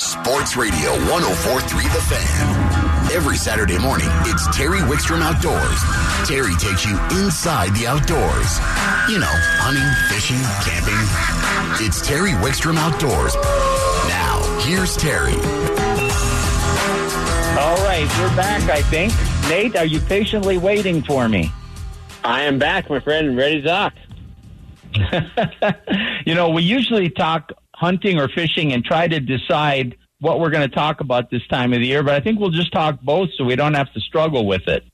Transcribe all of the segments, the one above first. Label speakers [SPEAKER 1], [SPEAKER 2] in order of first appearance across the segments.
[SPEAKER 1] Sports Radio 1043 The Fan. Every Saturday morning, it's Terry Wickstrom Outdoors. Terry takes you inside the outdoors. You know, hunting, fishing, camping. It's Terry Wickstrom Outdoors. Now, here's Terry.
[SPEAKER 2] All right, we're back, I think. Nate, are you patiently waiting for me?
[SPEAKER 3] I am back, my friend, ready to talk.
[SPEAKER 2] you know, we usually talk hunting or fishing and try to decide what we're going to talk about this time of the year, but I think we'll just talk both so we don't have to struggle with it.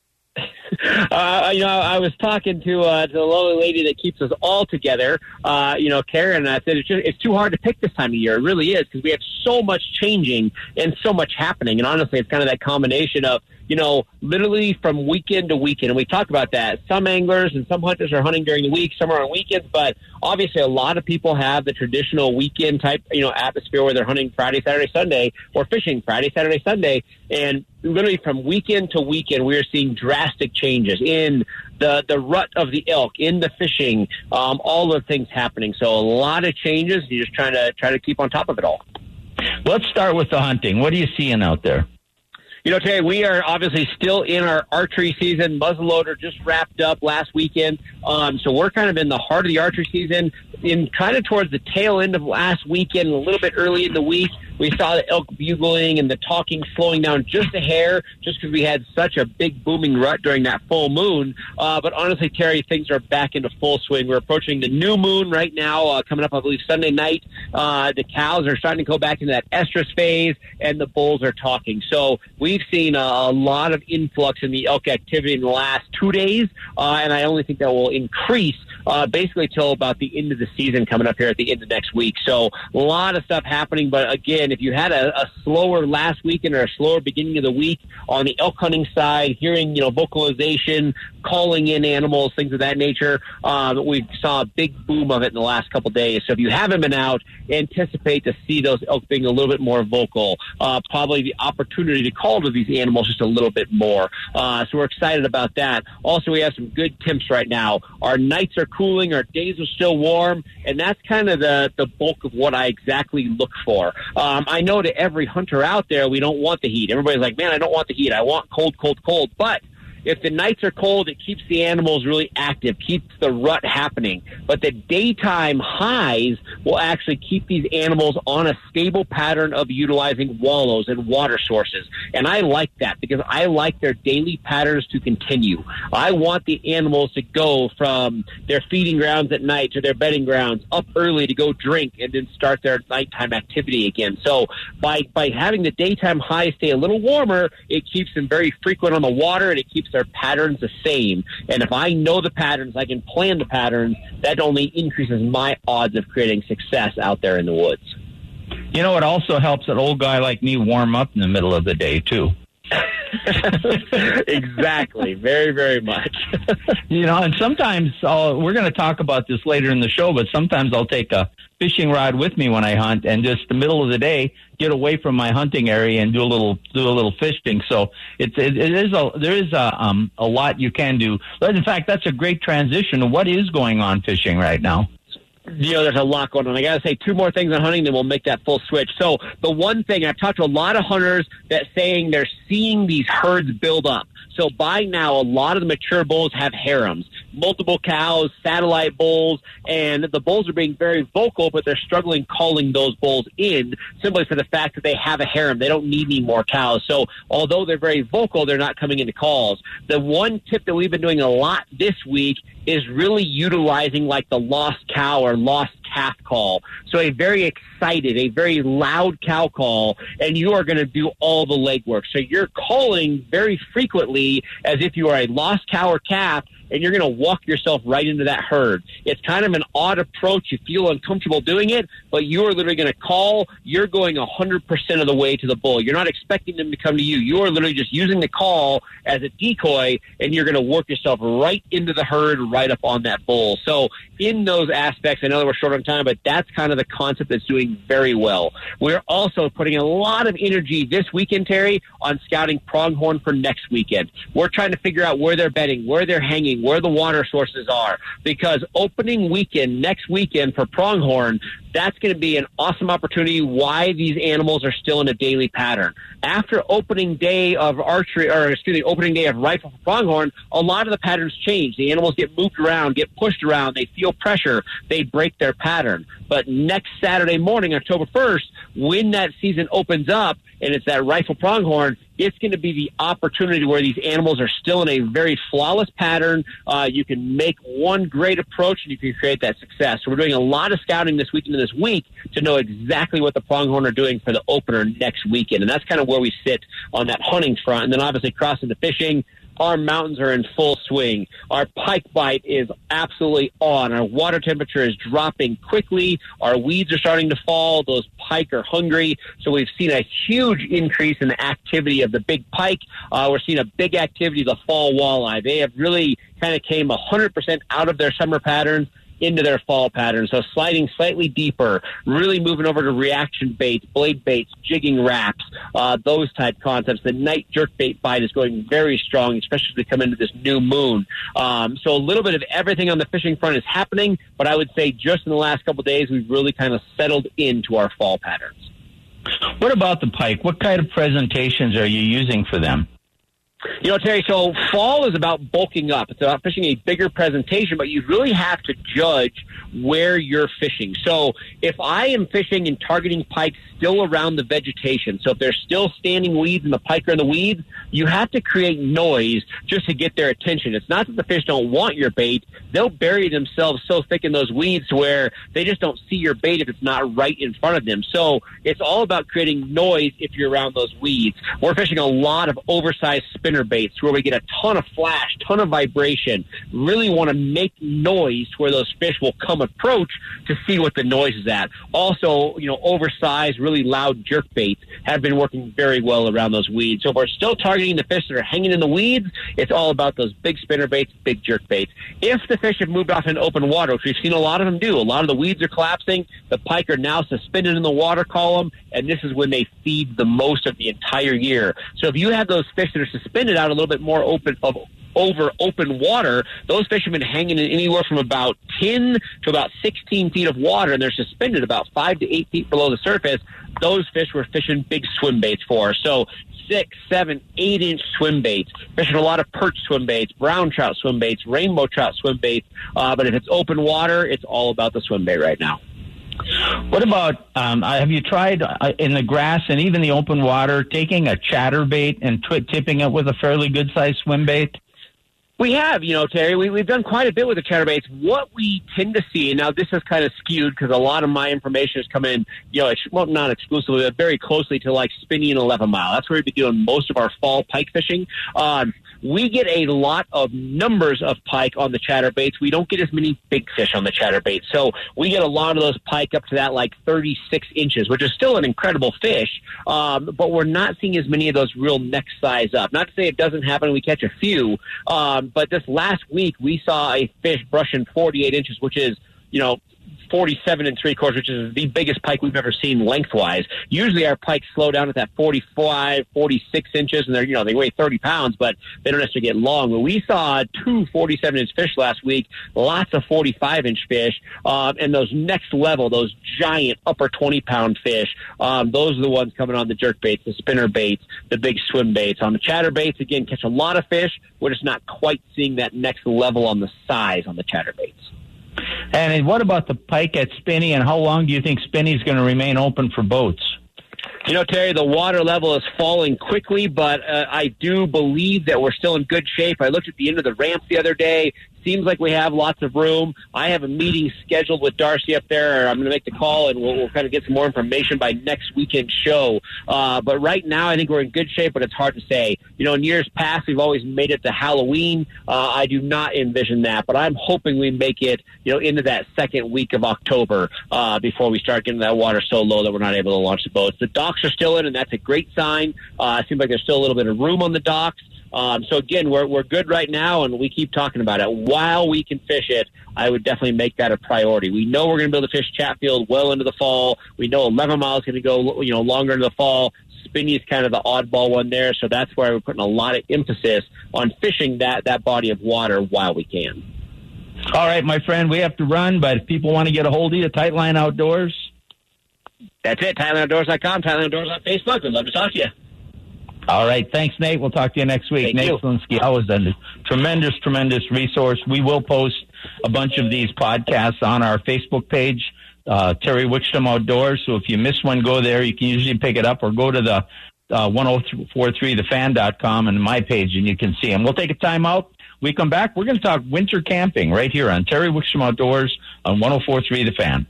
[SPEAKER 3] Uh, you know, I was talking to uh, to the lovely lady that keeps us all together. Uh, you know, Karen, and I said it's just it's too hard to pick this time of year. It really is because we have so much changing and so much happening. And honestly, it's kind of that combination of you know, literally from weekend to weekend. And we talk about that. Some anglers and some hunters are hunting during the week, some are on weekends, but obviously a lot of people have the traditional weekend type, you know, atmosphere where they're hunting Friday, Saturday, Sunday, or fishing Friday, Saturday, Sunday. And literally from weekend to weekend, we are seeing drastic changes in the, the rut of the elk, in the fishing, um, all the things happening. So a lot of changes. You're just trying to try to keep on top of it all.
[SPEAKER 2] Let's start with the hunting. What are you seeing out there?
[SPEAKER 3] You know, Terry, we are obviously still in our archery season. Muzzleloader just wrapped up last weekend. Um, so we're kind of in the heart of the archery season, in kind of towards the tail end of last weekend, a little bit early in the week. We saw the elk bugling and the talking slowing down just a hair, just because we had such a big booming rut during that full moon. Uh, but honestly, Terry, things are back into full swing. We're approaching the new moon right now, uh, coming up, I believe, Sunday night. Uh, the cows are starting to go back into that estrus phase, and the bulls are talking. So we've seen a, a lot of influx in the elk activity in the last two days, uh, and I only think that will increase uh, basically till about the end of the season coming up here at the end of next week. So a lot of stuff happening, but again, if you had a, a slower last weekend or a slower beginning of the week on the elk hunting side, hearing you know vocalization, calling in animals, things of that nature, um, we saw a big boom of it in the last couple days. So if you haven't been out, anticipate to see those elk being a little bit more vocal. Uh, probably the opportunity to call to these animals just a little bit more. Uh, so we're excited about that. Also, we have some good temps right now. Our nights are cooling, our days are still warm, and that's kind of the the bulk of what I exactly look for. Um, I know to every hunter out there, we don't want the heat. Everybody's like, man, I don't want the heat. I want cold, cold, cold. But if the nights are cold, it keeps the animals really active, keeps the rut happening. But the daytime highs will actually keep these animals on a stable pattern of utilizing wallows and water sources. And I like that because I like their daily patterns to continue. I want the animals to go from their feeding grounds at night to their bedding grounds up early to go drink and then start their nighttime activity again. So by, by having the daytime highs stay a little warmer, it keeps them very frequent on the water and it keeps their patterns the same. And if I know the patterns, I can plan the patterns. That only increases my odds of creating success out there in the woods.
[SPEAKER 2] You know, it also helps an old guy like me warm up in the middle of the day, too.
[SPEAKER 3] exactly. Very, very much.
[SPEAKER 2] you know, and sometimes I'll, we're going to talk about this later in the show, but sometimes I'll take a fishing rod with me when I hunt, and just the middle of the day get away from my hunting area and do a little do a little fishing. So it's it, it is a there is a um a lot you can do. But in fact, that's a great transition. What is going on fishing right now?
[SPEAKER 3] You know, there's a lot going on. I got to say two more things on hunting, then we'll make that full switch. So the one thing I've talked to a lot of hunters that saying they're seeing these herds build up. So by now, a lot of the mature bulls have harems, multiple cows, satellite bulls, and the bulls are being very vocal, but they're struggling calling those bulls in simply for the fact that they have a harem. They don't need any more cows. So although they're very vocal, they're not coming into calls. The one tip that we've been doing a lot this week is really utilizing like the lost cow or lost calf call. So a very excited, a very loud cow call, and you are going to do all the legwork. So you're calling very frequently as if you are a lost cow or calf and you're going to walk yourself right into that herd. It's kind of an odd approach. You feel uncomfortable doing it, but you're literally going to call. You're going 100% of the way to the bull. You're not expecting them to come to you. You are literally just using the call as a decoy, and you're going to work yourself right into the herd, right up on that bull. So, in those aspects, I know that we're short on time, but that's kind of the concept that's doing very well. We're also putting a lot of energy this weekend, Terry, on scouting pronghorn for next weekend. We're trying to figure out where they're betting, where they're hanging where the water sources are because opening weekend next weekend for pronghorn that's going to be an awesome opportunity why these animals are still in a daily pattern. After opening day of archery, or excuse me, opening day of rifle for pronghorn, a lot of the patterns change. The animals get moved around, get pushed around, they feel pressure, they break their pattern. But next Saturday morning, October 1st, when that season opens up and it's that rifle pronghorn, it's going to be the opportunity where these animals are still in a very flawless pattern. Uh, you can make one great approach and you can create that success. So we're doing a lot of scouting this weekend and this week to know exactly what the pronghorn are doing for the opener next weekend. And that's kind of where we sit on that hunting front. And then obviously crossing the fishing, our mountains are in full swing. Our pike bite is absolutely on. Our water temperature is dropping quickly. Our weeds are starting to fall. Those pike are hungry. So we've seen a huge increase in the activity of the big pike. Uh, we're seeing a big activity of the fall walleye. They have really kind of came 100% out of their summer patterns into their fall pattern. So sliding slightly deeper, really moving over to reaction baits, blade baits, jigging Raps, uh, those type concepts. The night jerk bait bite is going very strong, especially as we come into this new moon. Um, so a little bit of everything on the fishing front is happening, but I would say just in the last couple days, we've really kind of settled into our fall patterns.
[SPEAKER 2] What about the pike? What kind of presentations are you using for them?
[SPEAKER 3] You know, Terry, so fall is about bulking up. It's about fishing a bigger presentation, but you really have to judge where you're fishing. So if I am fishing and targeting pike still around the vegetation, so if there's still standing weeds and the pike are in the weeds, you have to create noise just to get their attention. It's not that the fish don't want your bait. They'll bury themselves so thick in those weeds where they just don't see your bait if it's not right in front of them. So it's all about creating noise if you're around those weeds. We're fishing a lot of oversized spinner baits where we get a ton of flash, ton of vibration. Really want to make noise where those fish will come approach to see what the noise is at. Also, you know, oversized, really loud jerk baits have been working very well around those weeds. So if we're still targeting the fish that are hanging in the weeds, it's all about those big spinner baits, big jerk baits. If the fish have moved off in open water, which we've seen a lot of them do, a lot of the weeds are collapsing, the pike are now suspended in the water column, and this is when they feed the most of the entire year. So if you have those fish that are suspended out a little bit more open of over open water, those fish have been hanging in anywhere from about 10 to about 16 feet of water, and they're suspended about 5 to 8 feet below the surface. Those fish were fishing big swim baits for. So six, seven, eight inch swim baits, fishing a lot of perch swim baits, brown trout swim baits, rainbow trout swim baits. Uh, but if it's open water, it's all about the swim bait right now.
[SPEAKER 2] What about um, uh, have you tried uh, in the grass and even the open water taking a chatterbait and twi- tipping it with a fairly good sized swim bait?
[SPEAKER 3] We have, you know, Terry. We, we've done quite a bit with the chatterbaits. What we tend to see, and now this is kind of skewed because a lot of my information has come in, you know, well, not exclusively, but very closely to like Spinney and 11 mile. That's where we've been doing most of our fall pike fishing. Um, we get a lot of numbers of pike on the chatterbaits. We don't get as many big fish on the chatterbaits. So we get a lot of those pike up to that like 36 inches, which is still an incredible fish. Um, but we're not seeing as many of those real neck size up. Not to say it doesn't happen. We catch a few. Um, but this last week we saw a fish brushing 48 inches, which is, you know, 47 and three quarters, which is the biggest pike we've ever seen lengthwise. Usually our pikes slow down at that 45, 46 inches, and they're, you know, they weigh 30 pounds, but they don't necessarily get long. But we saw two 47 inch fish last week, lots of 45 inch fish, um, and those next level, those giant upper 20 pound fish, um, those are the ones coming on the jerk baits, the spinner baits, the big swim baits. On the chatter baits, again, catch a lot of fish. We're just not quite seeing that next level on the size on the chatter baits.
[SPEAKER 2] And what about the pike at Spinney, and how long do you think Spinney is going to remain open for boats?
[SPEAKER 3] You know, Terry, the water level is falling quickly, but uh, I do believe that we're still in good shape. I looked at the end of the ramp the other day seems like we have lots of room. I have a meeting scheduled with Darcy up there. I'm going to make the call, and we'll, we'll kind of get some more information by next weekend show. Uh, but right now, I think we're in good shape, but it's hard to say. You know, in years past, we've always made it to Halloween. Uh, I do not envision that, but I'm hoping we make it, you know, into that second week of October uh, before we start getting that water so low that we're not able to launch the boats. The docks are still in, and that's a great sign. Uh, it seems like there's still a little bit of room on the docks. Um, so again, we're we're good right now, and we keep talking about it. While we can fish it, I would definitely make that a priority. We know we're going to be able to fish Chatfield well into the fall. We know 11 miles is going to go you know longer into the fall Spinney is kind of the oddball one there. So that's why we're putting a lot of emphasis on fishing that that body of water while we can.
[SPEAKER 2] All right, my friend, we have to run, but if people want to get a hold of you, Tightline Outdoors.
[SPEAKER 3] That's it. TightlineOutdoors.com, Tightline Outdoors on Facebook. We'd love to talk to you.
[SPEAKER 2] All right. Thanks, Nate. We'll talk to you next week.
[SPEAKER 3] Thank
[SPEAKER 2] Nate
[SPEAKER 3] you.
[SPEAKER 2] Zelinsky, always a tremendous, tremendous resource. We will post a bunch of these podcasts on our Facebook page, uh, Terry Wickstrom Outdoors. So if you miss one, go there. You can usually pick it up or go to the uh, 1043thefan.com and my page and you can see them. We'll take a time out. We come back. We're going to talk winter camping right here on Terry Wickstrom Outdoors on 1043 The Fan.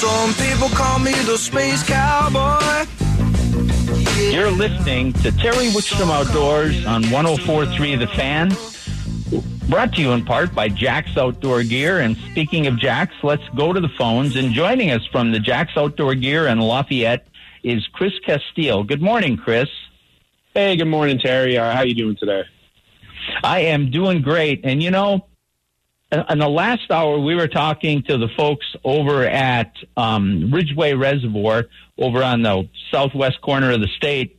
[SPEAKER 4] Some people call me the space cowboy.
[SPEAKER 2] You're listening to Terry Wickstrom Outdoors on 1043 The Fan. Brought to you in part by Jax Outdoor Gear. And speaking of Jax, let's go to the phones. And joining us from the Jax Outdoor Gear in Lafayette is Chris Castile. Good morning, Chris.
[SPEAKER 5] Hey, good morning, Terry. Uh, how you doing today?
[SPEAKER 2] I am doing great. And you know, in the last hour, we were talking to the folks over at um, Ridgway Reservoir over on the southwest corner of the state.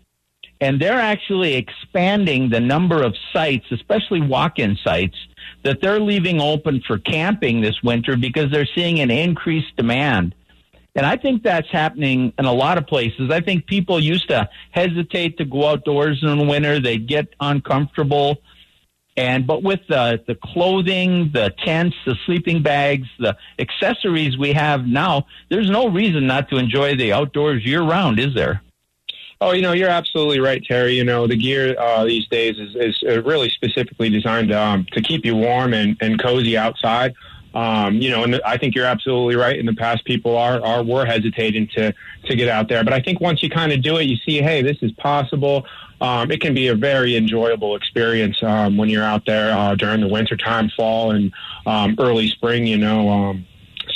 [SPEAKER 2] And they're actually expanding the number of sites, especially walk in sites, that they're leaving open for camping this winter because they're seeing an increased demand. And I think that's happening in a lot of places. I think people used to hesitate to go outdoors in the winter. They'd get uncomfortable. And but with the the clothing, the tents, the sleeping bags, the accessories we have now, there's no reason not to enjoy the outdoors year round, is there?
[SPEAKER 5] Oh, you know, you're absolutely right, Terry. You know, the gear uh, these days is, is really specifically designed um, to keep you warm and, and cozy outside. Um, you know, and I think you're absolutely right. In the past, people are are were hesitating to to get out there, but I think once you kind of do it, you see, hey, this is possible. Um, it can be a very enjoyable experience um, when you're out there uh, during the wintertime, fall, and um, early spring. You know, um,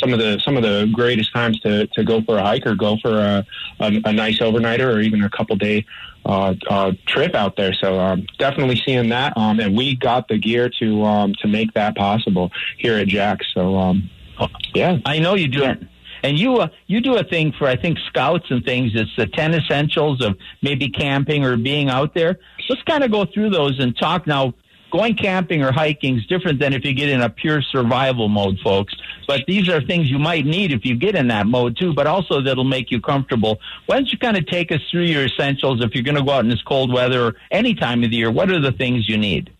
[SPEAKER 5] some of the some of the greatest times to, to go for a hike or go for a, a, a nice overnighter or even a couple day uh, uh, trip out there. So um, definitely seeing that, um, and we got the gear to um, to make that possible here at Jax. So um, yeah,
[SPEAKER 2] I know you do it. And you uh, you do a thing for I think scouts and things. It's the ten essentials of maybe camping or being out there. Let's kind of go through those and talk now. Going camping or hiking is different than if you get in a pure survival mode, folks. But these are things you might need if you get in that mode too. But also that'll make you comfortable. Why don't you kind of take us through your essentials if you're going to go out in this cold weather or any time of the year? What are the things you need?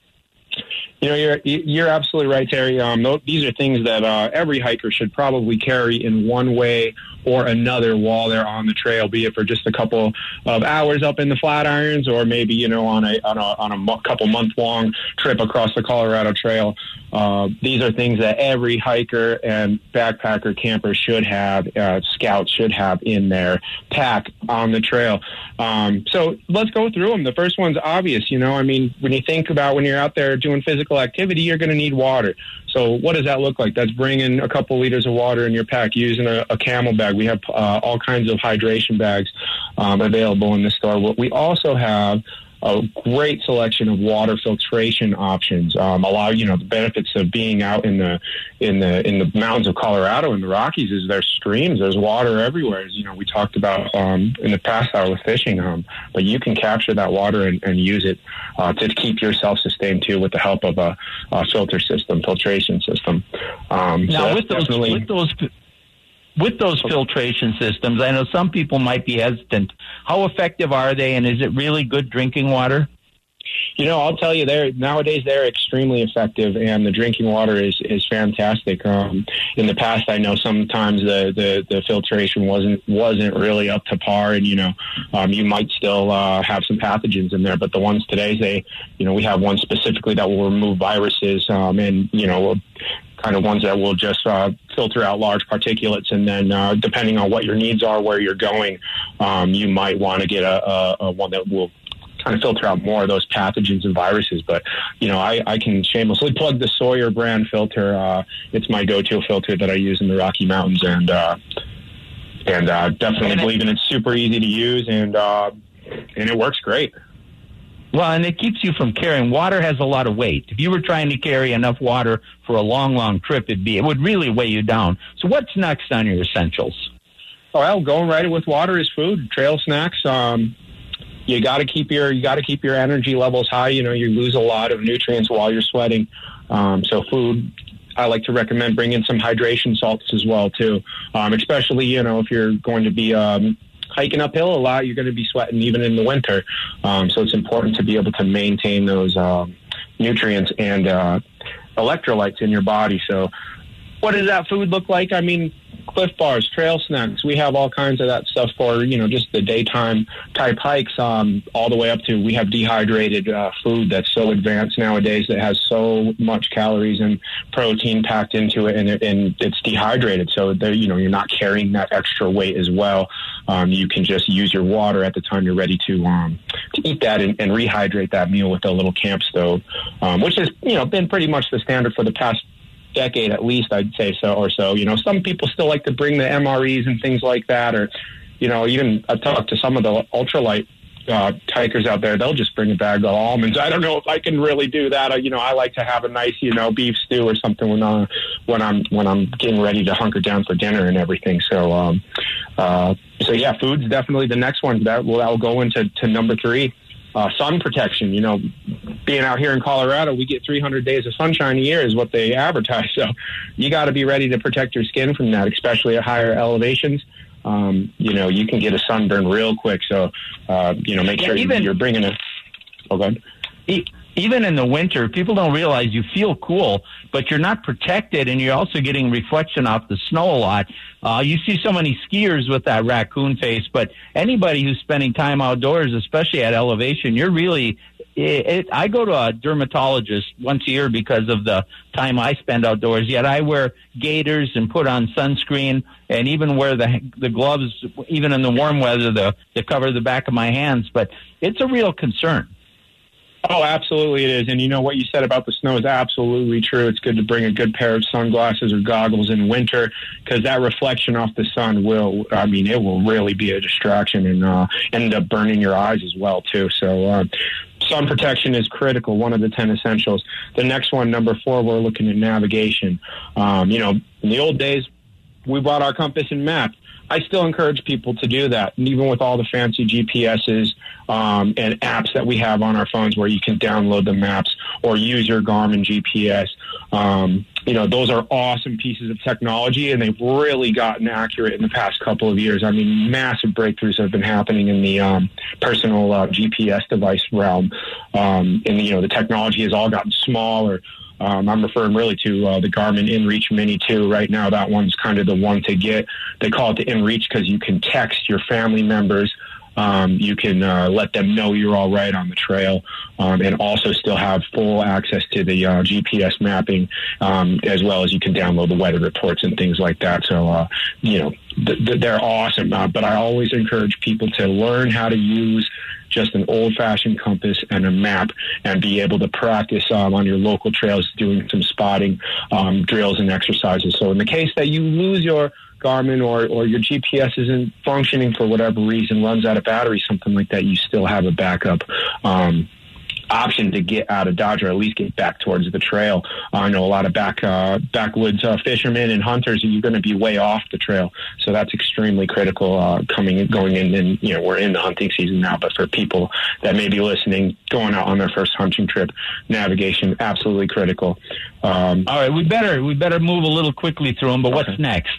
[SPEAKER 5] You know, you're you're absolutely right, Terry. Um, these are things that uh, every hiker should probably carry in one way or another while they're on the trail, be it for just a couple of hours up in the Flatirons, or maybe you know on a on a on a couple month long trip across the Colorado Trail. Uh, these are things that every hiker and backpacker camper should have, uh, scouts should have in their pack on the trail. Um, so let's go through them. The first one's obvious. You know, I mean, when you think about when you're out there doing physical activity, you're going to need water. So what does that look like? That's bringing a couple liters of water in your pack, using a, a CamelBak. We have uh, all kinds of hydration bags um, available in the store. What we also have a great selection of water filtration options. Um, a lot, of, you know, the benefits of being out in the in the in the mountains of Colorado and the Rockies is there's streams, there's water everywhere. As, you know, we talked about um, in the past hour with fishing, um, but you can capture that water and, and use it uh, to keep yourself sustained too, with the help of a, a filter system, filtration system. Um, so
[SPEAKER 2] now
[SPEAKER 5] that's
[SPEAKER 2] with those with those with those filtration systems, I know some people might be hesitant. How effective are they, and is it really good drinking water?
[SPEAKER 5] You know, I'll tell you, they're nowadays they're extremely effective, and the drinking water is is fantastic. Um, in the past, I know sometimes the, the the filtration wasn't wasn't really up to par, and you know, um, you might still uh, have some pathogens in there. But the ones today, they, you know, we have one specifically that will remove viruses, um, and you know, kind of ones that will just uh, filter out large particulates. And then, uh, depending on what your needs are, where you're going, um, you might want to get a, a, a one that will kind of filter out more of those pathogens and viruses. But you know, I, I can shamelessly plug the Sawyer brand filter. Uh, it's my go-to filter that I use in the Rocky Mountains, and uh, and uh, definitely believe in it's super easy to use, and uh, and it works great.
[SPEAKER 2] Well, and it keeps you from carrying. Water has a lot of weight. If you were trying to carry enough water for a long, long trip, it'd be it would really weigh you down. So, what's next on your essentials?
[SPEAKER 5] well, going right with water is food. Trail snacks. Um, you got to keep your you got to keep your energy levels high. You know, you lose a lot of nutrients while you're sweating. Um, so food. I like to recommend bringing some hydration salts as well too, um, especially you know if you're going to be um, hiking uphill a lot, you're going to be sweating even in the winter. Um, so it's important to be able to maintain those um, nutrients and uh, electrolytes in your body. So, what does that food look like? I mean, Clif Bars, trail snacks. We have all kinds of that stuff for you know just the daytime type hikes. Um, all the way up to we have dehydrated uh, food that's so advanced nowadays that has so much calories and protein packed into it, and, and it's dehydrated. So you know, you're not carrying that extra weight as well. Um, you can just use your water at the time you're ready to um, to eat that and, and rehydrate that meal with a little camp stove, um, which has you know been pretty much the standard for the past decade at least, I'd say so or so. You know, some people still like to bring the MREs and things like that, or you know, even I've talked to some of the ultralight uh, hikers out there, they'll just bring a bag of almonds. I don't know if I can really do that. I, you know, I like to have a nice, you know, beef stew or something when uh, when I'm when I'm getting ready to hunker down for dinner and everything. So, um, uh, so yeah, food's definitely the next one that will I'll go into to number three uh, sun protection. You know, being out here in Colorado, we get 300 days of sunshine a year, is what they advertise. So you got to be ready to protect your skin from that, especially at higher elevations. Um, you know, you can get a sunburn real quick. So, uh, you know, make yeah, sure even, you're bringing a. Oh, good
[SPEAKER 2] even in the winter, people don't realize you feel cool, but you're not protected, and you're also getting reflection off the snow a lot. Uh, you see so many skiers with that raccoon face, but anybody who's spending time outdoors, especially at elevation, you're really. It, it, I go to a dermatologist once a year because of the time I spend outdoors. Yet I wear gaiters and put on sunscreen, and even wear the the gloves, even in the warm weather, the to cover the back of my hands. But it's a real concern.
[SPEAKER 5] Oh, absolutely it is. And you know what you said about the snow is absolutely true. It's good to bring a good pair of sunglasses or goggles in winter because that reflection off the sun will, I mean, it will really be a distraction and uh, end up burning your eyes as well, too. So, uh, sun protection is critical, one of the 10 essentials. The next one, number four, we're looking at navigation. Um, you know, in the old days, we brought our compass and map. I still encourage people to do that. And even with all the fancy GPSs um, and apps that we have on our phones where you can download the maps or use your Garmin GPS, um, you know, those are awesome pieces of technology and they've really gotten accurate in the past couple of years. I mean, massive breakthroughs have been happening in the um, personal uh, GPS device realm. Um, and, you know, the technology has all gotten smaller. Um, I'm referring really to uh, the Garmin InReach Mini 2 right now. That one's kind of the one to get. They call it the InReach because you can text your family members. Um, you can uh, let them know you're all right on the trail, um, and also still have full access to the uh, GPS mapping, um, as well as you can download the weather reports and things like that. So, uh, you know, th- th- they're awesome. Uh, but I always encourage people to learn how to use just an old fashioned compass and a map and be able to practice um, on your local trails doing some spotting um, drills and exercises. So in the case that you lose your Garmin or, or your GPS isn't functioning for whatever reason, runs out of battery, something like that, you still have a backup. Um, option to get out of Dodge or at least get back towards the trail. Uh, I know a lot of back uh, backwoods uh, fishermen and hunters. and You're going to be way off the trail, so that's extremely critical. Uh, coming going in, and you know we're in the hunting season now, but for people that may be listening, going out on their first hunting trip, navigation absolutely critical.
[SPEAKER 2] Um, All right, we better we better move a little quickly through them. But okay. what's next?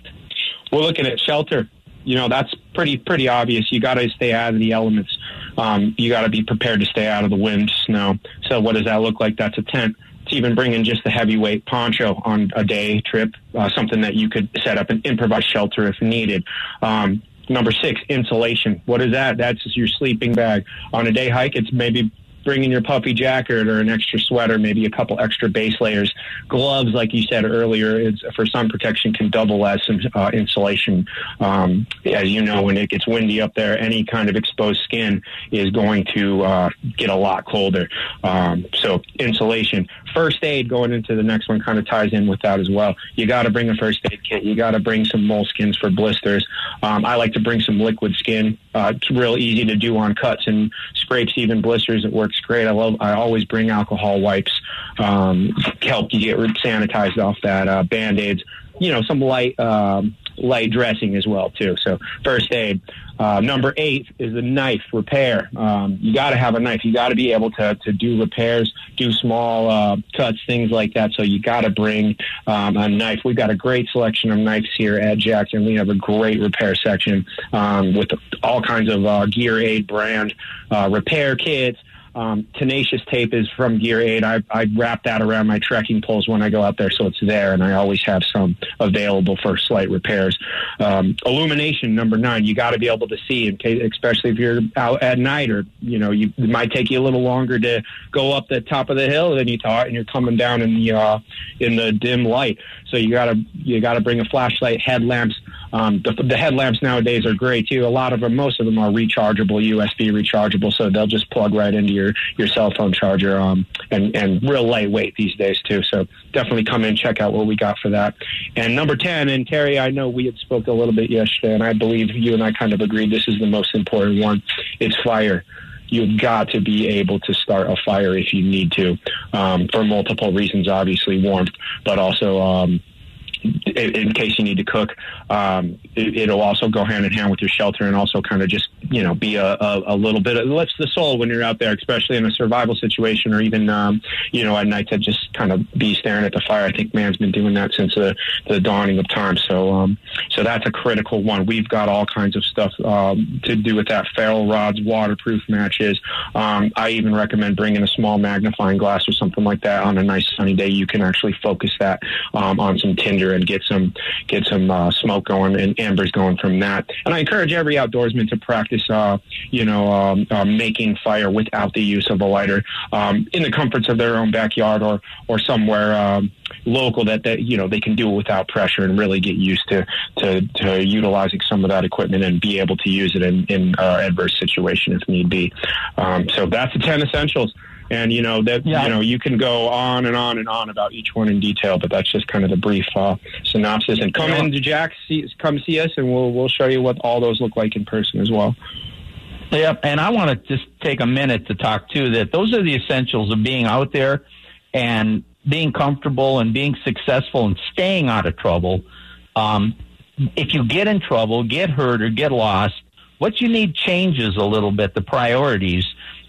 [SPEAKER 5] We're looking at shelter you know that's pretty pretty obvious. You got to stay out of the elements. Um, you got to be prepared to stay out of the wind, snow. So what does that look like? That's a tent. It's even bringing just a heavyweight poncho on a day trip, uh, something that you could set up an improvised shelter if needed. Um, number six, insulation. What is that? That's your sleeping bag. On a day hike, it's maybe bring in your puffy jacket or an extra sweater, maybe a couple extra base layers. Gloves, like you said earlier, is, for sun protection can double as some uh, insulation. Um, as you know, when it gets windy up there, any kind of exposed skin is going to uh, get a lot colder. Um, so insulation. First aid going into the next one kind of ties in with that as well. You got to bring a first aid kit. You got to bring some moleskins for blisters. Um, I like to bring some liquid skin. Uh, it's real easy to do on cuts and scrapes, even blisters. It works great. I love. I always bring alcohol wipes, um, help you get sanitized off that. Uh, Band aids, you know, some light um, light dressing as well too. So first aid. Uh, number eight is the knife repair. Um, you got to have a knife. You got to be able to to do repairs, do small uh, cuts, things like that. So you got to bring um, a knife. We've got a great selection of knives here at Jackson. We have a great repair section um, with all kinds of uh, Gear Aid brand uh, repair kits. Um, tenacious tape is from Gear Aid. I, I wrap that around my trekking poles when I go out there, so it's there, and I always have some available for slight repairs. Um, illumination number nine, you got to be able to see, especially if you're out at night, or you know, you, it might take you a little longer to go up the top of the hill than you thought, and you're coming down in the uh, in the dim light. So you gotta you gotta bring a flashlight, headlamps. Um, the, the headlamps nowadays are great too. A lot of them, most of them are rechargeable, USB rechargeable, so they'll just plug right into your your cell phone charger. Um, and and real lightweight these days too. So definitely come in check out what we got for that. And number ten, and Terry, I know we had spoke a little bit yesterday, and I believe you and I kind of agreed this is the most important one. It's fire you've got to be able to start a fire if you need to, um, for multiple reasons. Obviously, warmth, but also um, in, case you need to cook. Um, it, will also go hand in hand with your shelter and also kind of just you know be a, a, a little bit of lifts the soul when you're out there, especially in a survival situation or even um, you know at night to just kind of be staring at the fire. I think man's been doing that since the, the dawning of time. So um, so that's a critical one. We've got all kinds of stuff um, to do with that. Ferro rods, waterproof matches. Um, I even recommend bringing a small magnifying glass or something like that on a nice sunny day. You can actually focus that um, on some tinder and get some get some uh, smoke going and embers going from that. And I encourage every outdoorsman to practice, uh, you know, um, uh, making fire without the use of a lighter um, in the comforts of their own backyard or or somewhere. Um, local that, that you know they can do it without pressure and really get used to to, to utilizing some of that equipment and be able to use it in, in uh, adverse situation if need be. Um, so that's the ten essentials. And you know that yeah. you know you can go on and on and on about each one in detail, but that's just kind of the brief uh, synopsis. And come yeah. into Jack, see, come see us, and we'll we'll show you what all those look like in person as well.
[SPEAKER 2] Yep, and I want to just take a minute to talk too that those are the essentials of being out there and being comfortable and being successful and staying out of trouble. Um, if you get in trouble, get hurt, or get lost, what you need changes a little bit, the priorities.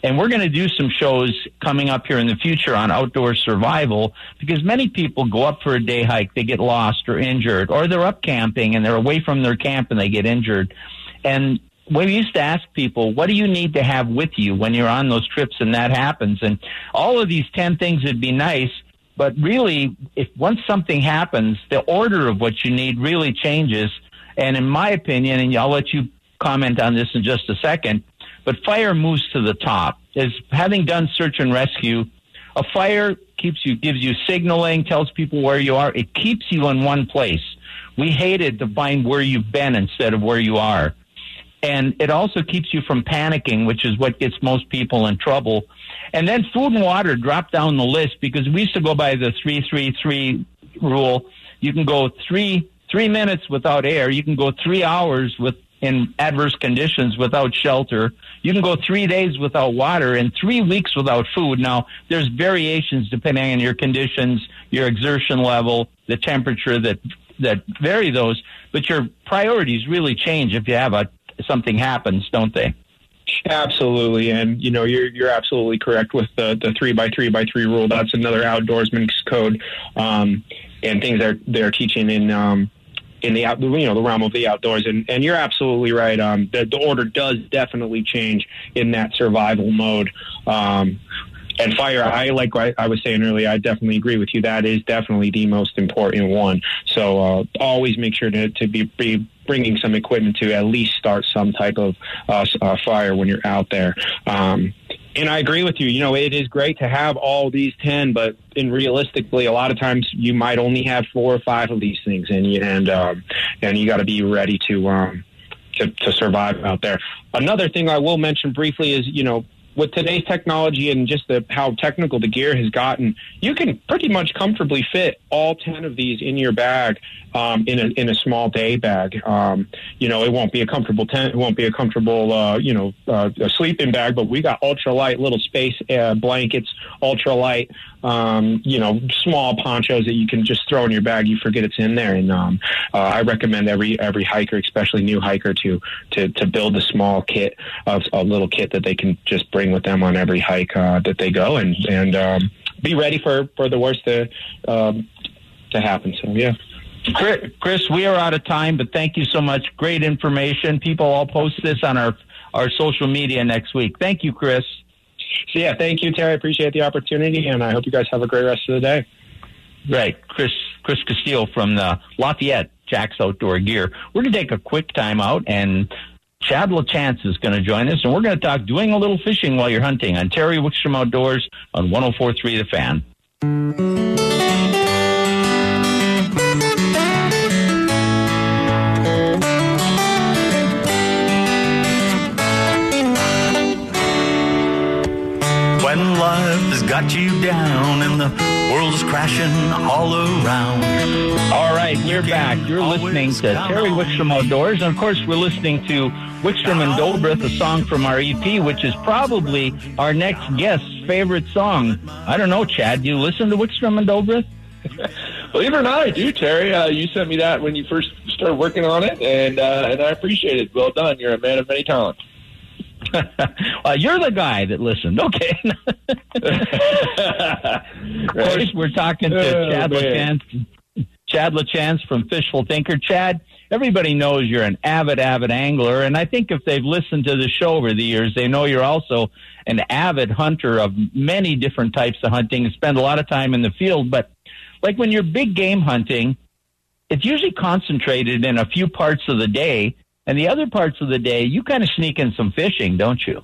[SPEAKER 2] And we're going to do some shows coming up here in the future on outdoor survival because many people go up for a day hike, they get lost or injured, or they're up camping and they're away from their camp and they get injured. And we used to ask people, what do you need to have with you when you're on those trips and that happens? And all of these 10 things would be nice, but really, if once something happens, the order of what you need really changes. And in my opinion, and I'll let you comment on this in just a second, but fire moves to the top. As having done search and rescue, a fire keeps you, gives you signaling, tells people where you are. It keeps you in one place. We hated to find where you've been instead of where you are. And it also keeps you from panicking, which is what gets most people in trouble. And then food and water drop down the list because we used to go by the three, three, three rule. You can go three, three minutes without air. You can go three hours with in adverse conditions without shelter. You can go three days without water and three weeks without food. Now, there's variations depending on your conditions, your exertion level, the temperature that that vary those. But your priorities really change if you have a something happens, don't they?
[SPEAKER 5] Absolutely, and you know you're you're absolutely correct with the the three by three by three rule. That's another outdoorsman's code, um, and things that they're teaching in um, in the out, you know the realm of the outdoors. And, and you're absolutely right. Um, the, the order does definitely change in that survival mode. Um, and fire, I like I was saying earlier. I definitely agree with you. That is definitely the most important one. So uh, always make sure to, to be, be bringing some equipment to at least start some type of uh, uh, fire when you're out there. Um, and I agree with you. You know, it is great to have all these 10, but in realistically, a lot of times you might only have four or five of these things and you, and, um, and you got to be ready to, um, to, to survive out there. Another thing I will mention briefly is, you know, with today's technology and just the how technical the gear has gotten, you can pretty much comfortably fit all ten of these in your bag um, in a in a small day bag. Um, you know, it won't be a comfortable tent, it won't be a comfortable uh, you know uh, a sleeping bag, but we got ultralight little space uh, blankets, ultralight um, you know small ponchos that you can just throw in your bag. You forget it's in there, and um, uh, I recommend every every hiker, especially new hiker, to to to build a small kit of a little kit that they can just bring with them on every hike uh, that they go, and and um, be ready for for the worst to um, to happen. So yeah.
[SPEAKER 2] Chris, we are out of time, but thank you so much. Great information. People, I'll post this on our our social media next week. Thank you, Chris.
[SPEAKER 5] So yeah, thank you, Terry. I appreciate the opportunity, and I hope you guys have a great rest of the day.
[SPEAKER 2] Right, Chris Chris Castillo from the Lafayette Jax Outdoor Gear. We're going to take a quick time out, and Chad LaChance is going to join us, and we're going to talk doing a little fishing while you're hunting on Terry Wickstrom Outdoors on 104.3 The Fan.
[SPEAKER 6] Got you down and the world is crashing all around.
[SPEAKER 2] All right, we're back. You're listening to Terry Wickstrom Outdoors. And of course, we're listening to Wickstrom and Dobrith, a song from our EP, which is probably our next guest's favorite song. I don't know, Chad. Do you listen to Wickstrom and Dobrith?
[SPEAKER 7] Believe it or not, I do, Terry. Uh, you sent me that when you first started working on it, and uh, and I appreciate it. Well done. You're a man of many talents.
[SPEAKER 2] uh, you're the guy that listened. Okay. of course, we're talking to
[SPEAKER 7] Oh,
[SPEAKER 2] Chad
[SPEAKER 7] man.
[SPEAKER 2] LaChance, Chad LaChance from Fishful Thinker. Chad, everybody knows you're an avid, avid angler, and I think if they've listened to the show over the years, they know you're also an avid hunter of many different types of hunting and spend a lot of time in the field. But like when you're big game hunting, it's usually concentrated in a few parts of the day. And the other parts of the day, you kind of sneak in some fishing, don't you?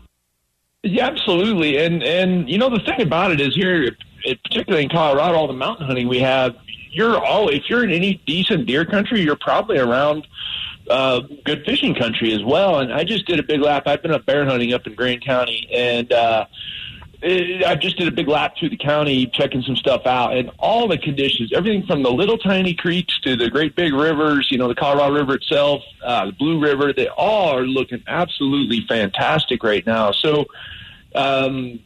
[SPEAKER 7] Yeah, absolutely. And and you know the thing about it is here, particularly in Colorado, all the mountain hunting we have, you're all if you're in any decent deer country, you're probably around uh, good fishing country as well. And I just did a big lap. I've been up bear hunting up in Grand County, and uh, I just did a big lap through the county, checking some stuff out, and all the conditions, everything from the little tiny creeks to the great big rivers, you know, the Colorado River itself, uh, the Blue River, they all are looking absolutely fantastic right now. So, um,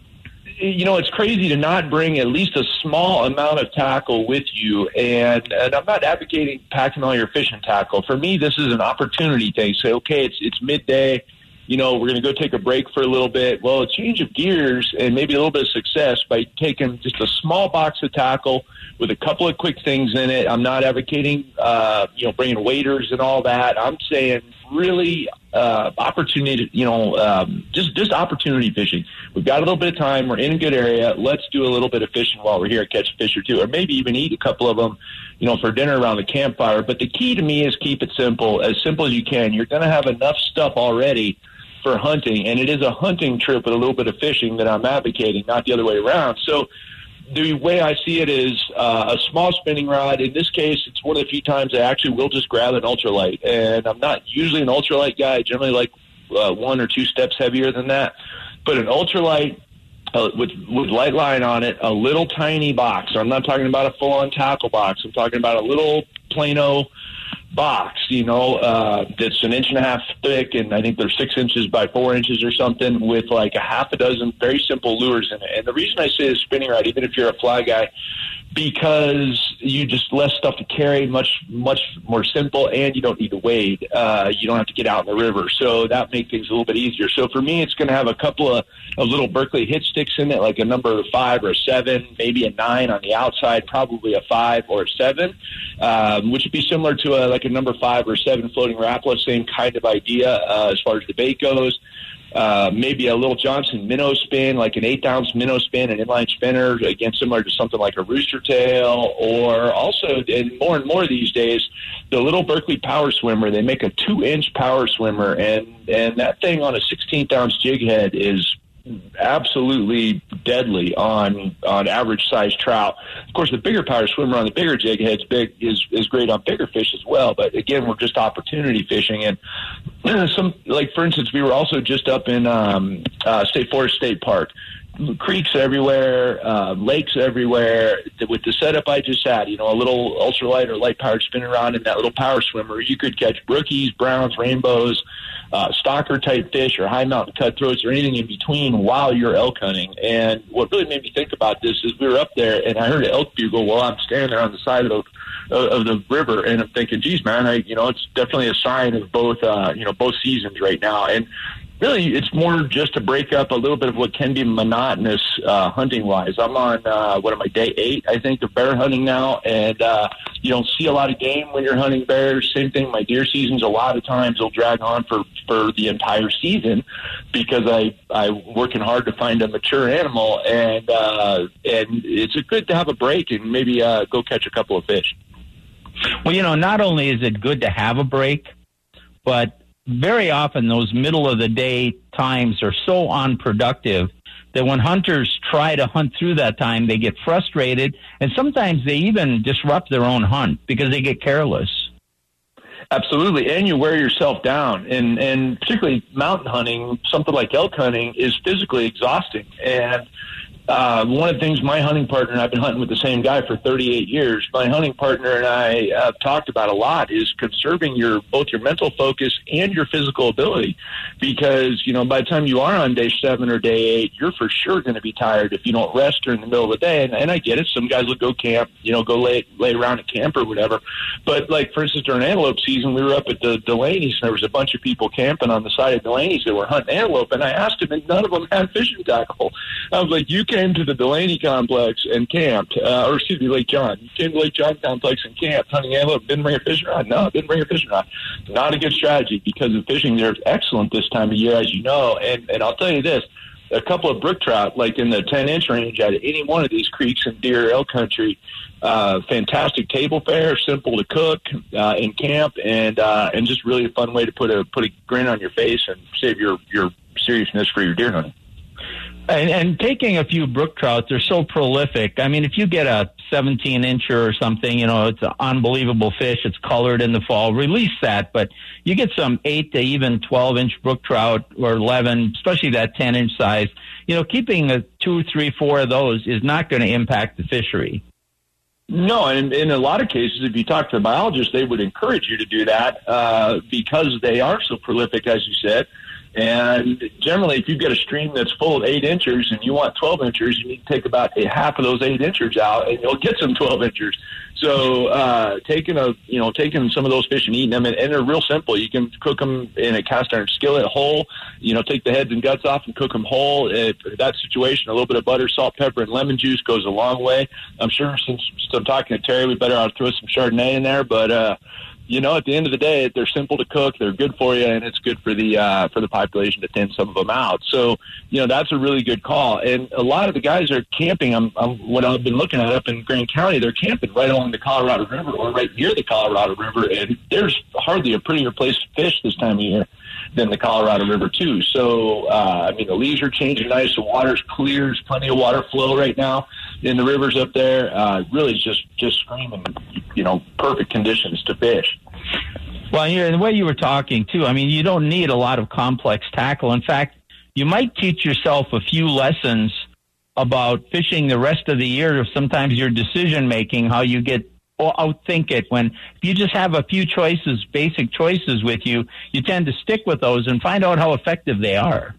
[SPEAKER 7] you know, it's crazy to not bring at least a small amount of tackle with you. And, and I'm not advocating packing all your fishing tackle. For me, this is an opportunity thing. Say, okay, it's it's midday. You know, we're going to go take a break for a little bit. Well, a change of gears and maybe a little bit of success by taking just a small box of tackle with a couple of quick things in it. I'm not advocating, uh, you know, bringing waiters and all that. I'm saying really uh, opportunity, you know, um, just just opportunity fishing. We've got a little bit of time. We're in a good area. Let's do a little bit of fishing while we're here, catch a fish or two, or maybe even eat a couple of them, you know, for dinner around the campfire. But the key to me is keep it simple, as simple as you can. You're going to have enough stuff already for hunting, and it is a hunting trip with a little bit of fishing that I'm advocating, not the other way around. So the way I see it is uh, a small spinning rod. In this case, it's one of the few times I actually will just grab an ultralight, and I'm not usually an ultralight guy. I generally like uh, one or two steps heavier than that, but an ultralight. Uh, with with light line on it, a little tiny box. I'm not talking about a full on tackle box. I'm talking about a little Plano box, you know, uh, that's an inch and a half thick, and I think they're six inches by four inches or something, with like a half a dozen very simple lures in it. And the reason I say the spinning rod, even if you're a fly guy, because you just less stuff to carry, much much more simple, and you don't need to wade. Uh, you don't have to get out in the river, so that makes things a little bit easier. So for me, it's going to have a couple of, of little Berkley hit sticks in it, like a number five or a seven, maybe a nine on the outside, probably a five or a seven, um, which would be similar to a, like a number five or seven floating Rapala, same kind of idea uh, as far as the bait goes uh, maybe a little Johnson minnow spin, like an eighth ounce minnow spin, an inline spinner, again, similar to something like a rooster tail, or also, and more and more these days, the little Berkley power swimmer. They make a two inch power swimmer, and, and that thing on a 16th ounce jig head is absolutely deadly on on average size trout. Of course, the bigger power swimmer on the bigger jig heads big is is great on bigger fish as well. But again, we're just opportunity fishing, and some like for instance, we were also just up in um, uh, State Forest State Park creeks everywhere, uh, lakes everywhere. With the setup I just had, you know, a little ultralight or light powered spin around in that little power swimmer, you could catch brookies, browns, rainbows, uh, stalker type fish, or high mountain cutthroats, or anything in between while you're elk hunting. And what really made me think about this is we were up there and I heard an elk bugle while I'm standing there on the side of the of the river, and I'm thinking, geez, man, I you know, it's definitely a sign of both, uh, you know, both seasons right now. And really it's more just to break up a little bit of what can be monotonous uh, hunting wise. I'm on uh, what am I day eight I think of bear hunting now, and uh, you don't see a lot of game when you're hunting bears. Same thing. My deer seasons a lot of times will drag on for for the entire season because I I'm working hard to find a mature animal, and uh, and it's a good to have a break and maybe uh, go catch a couple of fish.
[SPEAKER 2] Well, you know, not only is it good to have a break, but very often those middle of the day times are so unproductive that when hunters try to hunt through that time, they get frustrated and sometimes they even disrupt their own hunt because they get careless.
[SPEAKER 7] Absolutely, and you wear yourself down, and and particularly mountain hunting, something like elk hunting, is physically exhausting. And uh, one of the things my hunting partner and I've been hunting with the same guy for 38 years. My hunting partner and I have talked about a lot is conserving your both your mental focus and your physical ability, because you know by the time you are on day seven or day eight, you're for sure going to be tired if you don't rest during the middle of the day. And, and I get it. Some guys will go camp, you know, go lay lay around at camp or whatever. But like for instance, during antelope season, we were up at the Delaney's and there was a bunch of people camping on the side of Delaney's that were hunting antelope, and I asked them, and none of them had fishing tackle. I was like, you can came to the Delaney complex and camped, uh, or excuse me, Lake John. You came to Lake John complex and camped, hunting antelope. Didn't bring a fishing rod. No, didn't bring a fishing rod. Not a good strategy because the fishing there is excellent this time of year, as you know. And and I'll tell you this: a couple of brook trout, like in the 10 inch range at any one of these creeks in deer elk country. Uh, fantastic table fare, simple to cook uh, in camp, and uh, and just really a fun way to put a put a grin on your face and save your your seriousness for your deer hunting.
[SPEAKER 2] And, and taking a few brook trout, they're so prolific. I mean, if you get a 17 incher or something, you know, it's an unbelievable fish. It's colored in the fall. Release that, but you get some 8 to even 12 inch brook trout or 11, especially that 10 inch size. You know, keeping a two, three, four of those is not going to impact the fishery.
[SPEAKER 7] No, and in a lot of cases, if you talk to the biologists, they would encourage you to do that uh, because they are so prolific, as you said. And generally, if you get a stream that's full of eight inches and you want 12 inches, you need to take about a half of those eight inches out and you'll get some 12 inches. So, uh, taking a, you know, taking some of those fish and eating them, and, and they're real simple. You can cook them in a cast iron skillet whole, you know, take the heads and guts off and cook them whole. If that situation, a little bit of butter, salt, pepper, and lemon juice goes a long way. I'm sure since I'm talking to Terry, we better to throw some Chardonnay in there, but, uh, you know, at the end of the day, they're simple to cook. They're good for you, and it's good for the uh, for the population to thin some of them out. So, you know, that's a really good call. And a lot of the guys are camping. I'm, I'm what I've been looking at up in Grand County. They're camping right along the Colorado River or right near the Colorado River, and there's hardly a prettier place to fish this time of year than the Colorado River too. So, uh, I mean, the leaves are changing nice. The water's clear. There's plenty of water flow right now in the rivers up there. Uh, really, just just screaming, you know, perfect conditions to fish.
[SPEAKER 2] Well, you know, the way you were talking too. I mean, you don't need a lot of complex tackle. In fact, you might teach yourself a few lessons about fishing the rest of the year. Sometimes your decision making, how you get outthink it when if you just have a few choices, basic choices with you, you tend to stick with those and find out how effective they are.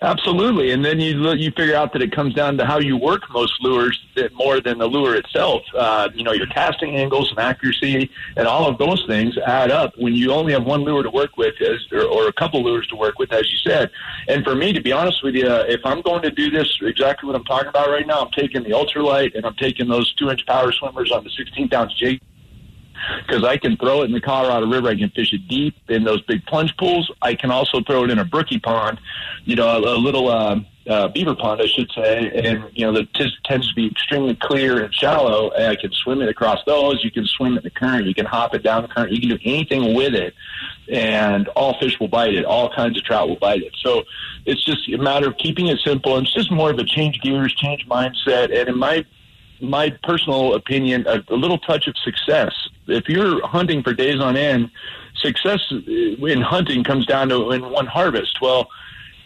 [SPEAKER 7] Absolutely, and then you you figure out that it comes down to how you work most lures that more than the lure itself. Uh, you know, your casting angles and accuracy and all of those things add up when you only have one lure to work with, as, or, or a couple lures to work with, as you said. And for me, to be honest with you, if I'm going to do this exactly what I'm talking about right now, I'm taking the ultralight and I'm taking those two inch power swimmers on the 16th ounce jig because I can throw it in the Colorado River. I can fish it deep in those big plunge pools. I can also throw it in a brookie pond, you know, a, a little uh, uh, beaver pond, I should say, and you know that t- tends to be extremely clear and shallow. And I can swim it across those. You can swim it in the current. You can hop it down the current. You can do anything with it, and all fish will bite it. All kinds of trout will bite it. So it's just a matter of keeping it simple. And it's just more of a change gears, change mindset, and in my my personal opinion, a, a little touch of success. If you're hunting for days on end, success in hunting comes down to in one harvest. Well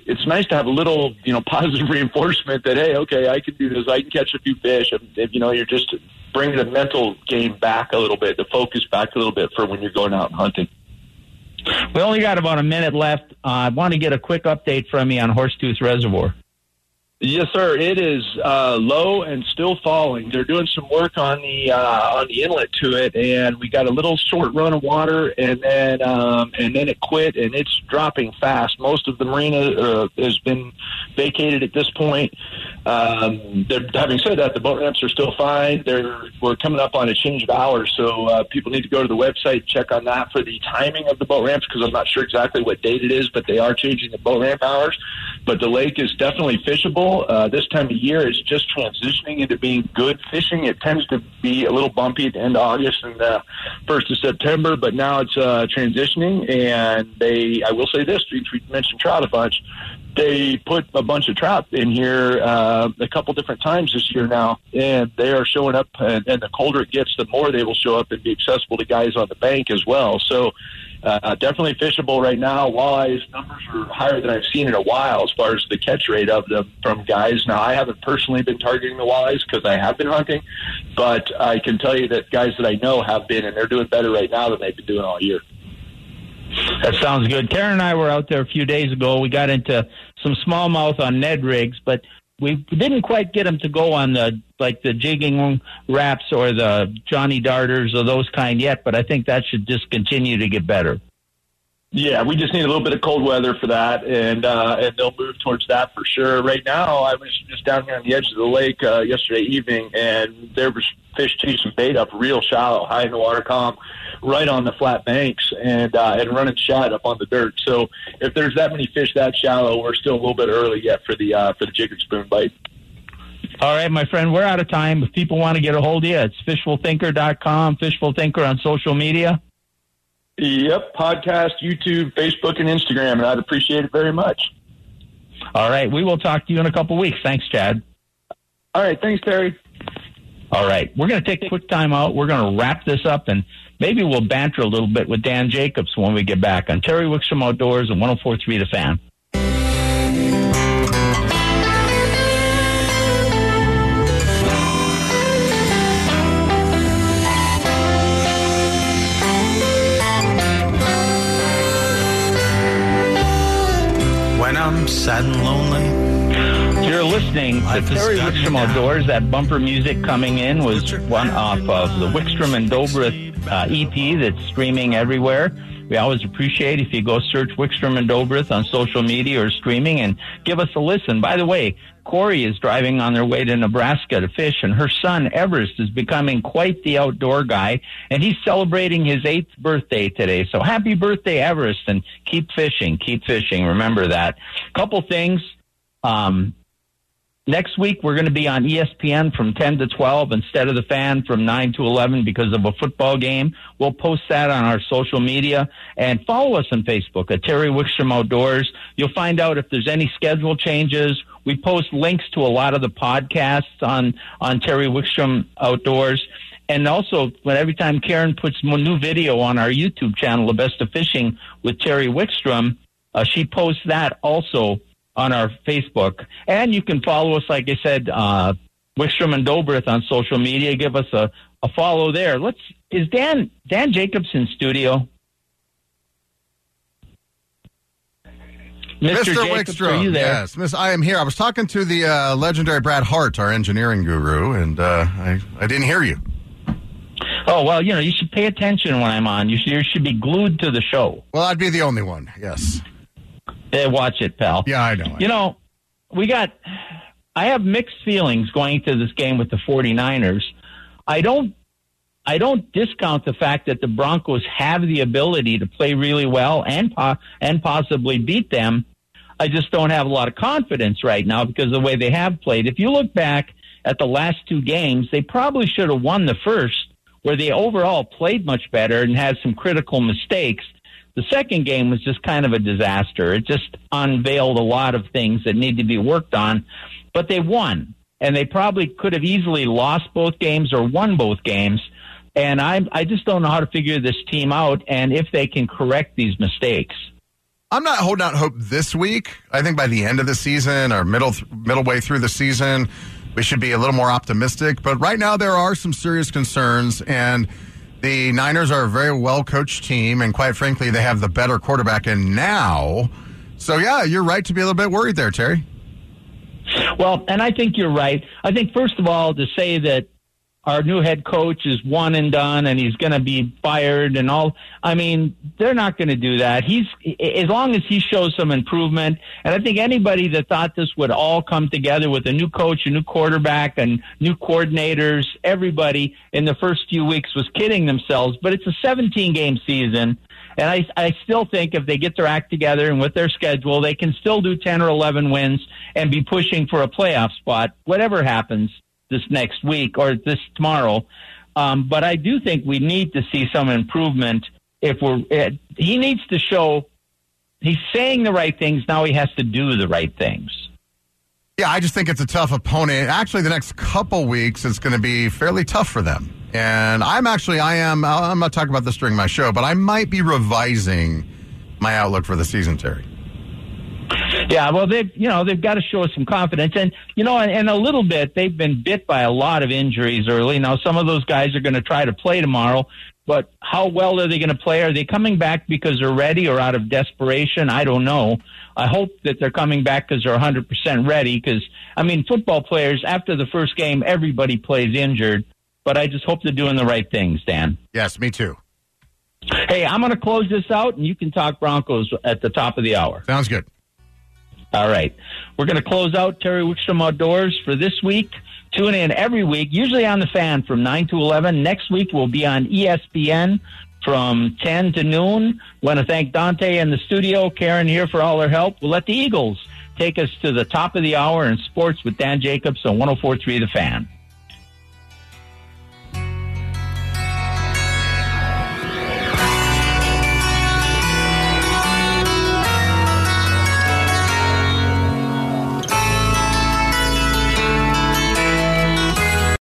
[SPEAKER 7] it's nice to have a little, you know, positive reinforcement that hey, okay, I can do this. I can catch a few fish. If, you know, you're just bringing the mental game back a little bit, the focus back a little bit for when you're going out and hunting.
[SPEAKER 2] We only got about a minute left. Uh, I want to get a quick update from you on Horsetooth Reservoir.
[SPEAKER 7] Yes, sir. It is uh, low and still falling. They're doing some work on the uh, on the inlet to it, and we got a little short run of water, and then um, and then it quit, and it's dropping fast. Most of the marina uh, has been vacated at this point. Um, having said that, the boat ramps are still fine. They're we're coming up on a change of hours, so uh, people need to go to the website check on that for the timing of the boat ramps because I'm not sure exactly what date it is, but they are changing the boat ramp hours. But the lake is definitely fishable. Uh, this time of year is just transitioning into being good fishing. It tends to be a little bumpy at the end of August and uh, first of September, but now it's uh, transitioning. And they, I will say this: we mentioned trout a bunch. They put a bunch of trout in here uh, a couple different times this year now, and they are showing up. And, and the colder it gets, the more they will show up and be accessible to guys on the bank as well. So uh, definitely fishable right now. Walleyes numbers are higher than I've seen in a while as far as the catch rate of them from guys. Now, I haven't personally been targeting the walleyes because I have been hunting, but I can tell you that guys that I know have been, and they're doing better right now than they've been doing all year.
[SPEAKER 2] That sounds good. Karen and I were out there a few days ago. We got into some smallmouth on Ned rigs, but we didn't quite get them to go on the like the jigging Raps or the Johnny Darters or those kind yet. But I think that should just continue to get better.
[SPEAKER 7] Yeah, we just need a little bit of cold weather for that, and uh, and they'll move towards that for sure. Right now, I was just down here on the edge of the lake uh, yesterday evening, and there was fish chasing bait up real shallow, high in the water column, right on the flat banks, and uh, and running shad up on the dirt. So if there's that many fish that shallow, we're still a little bit early yet for the uh, for the jig and spoon bite.
[SPEAKER 2] All right, my friend, we're out of time. If people want to get a hold of you, it's fishfulthinker.com, fishfulthinker on social media.
[SPEAKER 7] Yep, podcast, YouTube, Facebook, and Instagram, and I'd appreciate it very much.
[SPEAKER 2] All right, we will talk to you in a couple weeks. Thanks, Chad.
[SPEAKER 7] All right, thanks, Terry.
[SPEAKER 2] All right, we're going to take a quick time out. We're going to wrap this up, and maybe we'll banter a little bit with Dan Jacobs when we get back on Terry Wickstrom Outdoors and 1043 The Fan.
[SPEAKER 6] I'm sad and lonely.
[SPEAKER 2] You're listening to Terry Wickstrom Outdoors. That bumper music coming in was one off of the Wickstrom and Dobrith uh, EP that's streaming everywhere. We always appreciate if you go search Wickstrom and Dobrith on social media or streaming and give us a listen. By the way, Corey is driving on their way to Nebraska to fish, and her son Everest is becoming quite the outdoor guy, and he's celebrating his eighth birthday today. So happy birthday, Everest, and keep fishing, keep fishing. Remember that. Couple things. Um, Next week, we're going to be on ESPN from 10 to 12 instead of the fan from 9 to 11 because of a football game. We'll post that on our social media and follow us on Facebook at Terry Wickstrom Outdoors. You'll find out if there's any schedule changes. We post links to a lot of the podcasts on, on Terry Wickstrom Outdoors. And also, when every time Karen puts new video on our YouTube channel, The Best of Fishing with Terry Wickstrom, uh, she posts that also on our Facebook. And you can follow us, like I said, uh, Wickstrom and Dobrith on social media. Give us a, a follow there. Let's, is Dan, Dan Jacobs in studio?
[SPEAKER 8] Mr. Mr. Jacobs, Wickstrom, yes, Miss, I am here. I was talking to the uh, legendary Brad Hart, our engineering guru, and uh, I, I didn't hear you.
[SPEAKER 2] Oh well, you know you should pay attention when I'm on. You should, you should be glued to the show.
[SPEAKER 8] Well, I'd be the only one. Yes.
[SPEAKER 2] Watch it, pal.
[SPEAKER 8] Yeah, I know.
[SPEAKER 2] You know, we got. I have mixed feelings going to this game with the 49ers. I don't. I don't discount the fact that the Broncos have the ability to play really well and po- and possibly beat them. I just don't have a lot of confidence right now because of the way they have played. If you look back at the last two games, they probably should have won the first, where they overall played much better and had some critical mistakes. The second game was just kind of a disaster. It just unveiled a lot of things that need to be worked on, but they won. And they probably could have easily lost both games or won both games. And I, I just don't know how to figure this team out and if they can correct these mistakes.
[SPEAKER 8] I'm not holding out hope this week. I think by the end of the season or middle middle way through the season, we should be a little more optimistic. But right now, there are some serious concerns, and the Niners are a very well coached team, and quite frankly, they have the better quarterback in now. So yeah, you're right to be a little bit worried there, Terry.
[SPEAKER 2] Well, and I think you're right. I think first of all to say that our new head coach is one and done and he's going to be fired and all. I mean, they're not going to do that. He's, as long as he shows some improvement. And I think anybody that thought this would all come together with a new coach, a new quarterback and new coordinators, everybody in the first few weeks was kidding themselves. But it's a 17 game season. And I, I still think if they get their act together and with their schedule, they can still do 10 or 11 wins and be pushing for a playoff spot, whatever happens this next week or this tomorrow. Um, but I do think we need to see some improvement. If we're, he needs to show he's saying the right things. Now he has to do the right things.
[SPEAKER 8] Yeah, I just think it's a tough opponent. Actually, the next couple weeks is going to be fairly tough for them. And I'm actually, I am, I'm not talking about this during my show, but I might be revising my outlook for the season, Terry.
[SPEAKER 2] Yeah, well, they've you know they've got to show us some confidence, and you know, and, and a little bit they've been bit by a lot of injuries early. Now, some of those guys are going to try to play tomorrow, but how well are they going to play? Are they coming back because they're ready or out of desperation? I don't know. I hope that they're coming back because they're 100% ready. Because I mean, football players after the first game, everybody plays injured, but I just hope they're doing the right things, Dan.
[SPEAKER 8] Yes, me too.
[SPEAKER 2] Hey, I'm going to close this out, and you can talk Broncos at the top of the hour.
[SPEAKER 8] Sounds good.
[SPEAKER 2] All right. We're going to close out Terry Wickstrom Outdoors for this week. Tune in every week, usually on the fan from 9 to 11. Next week, we'll be on ESPN from 10 to noon. Want to thank Dante in the studio, Karen here for all her help. We'll let the Eagles take us to the top of the hour in sports with Dan Jacobs on 1043 The Fan.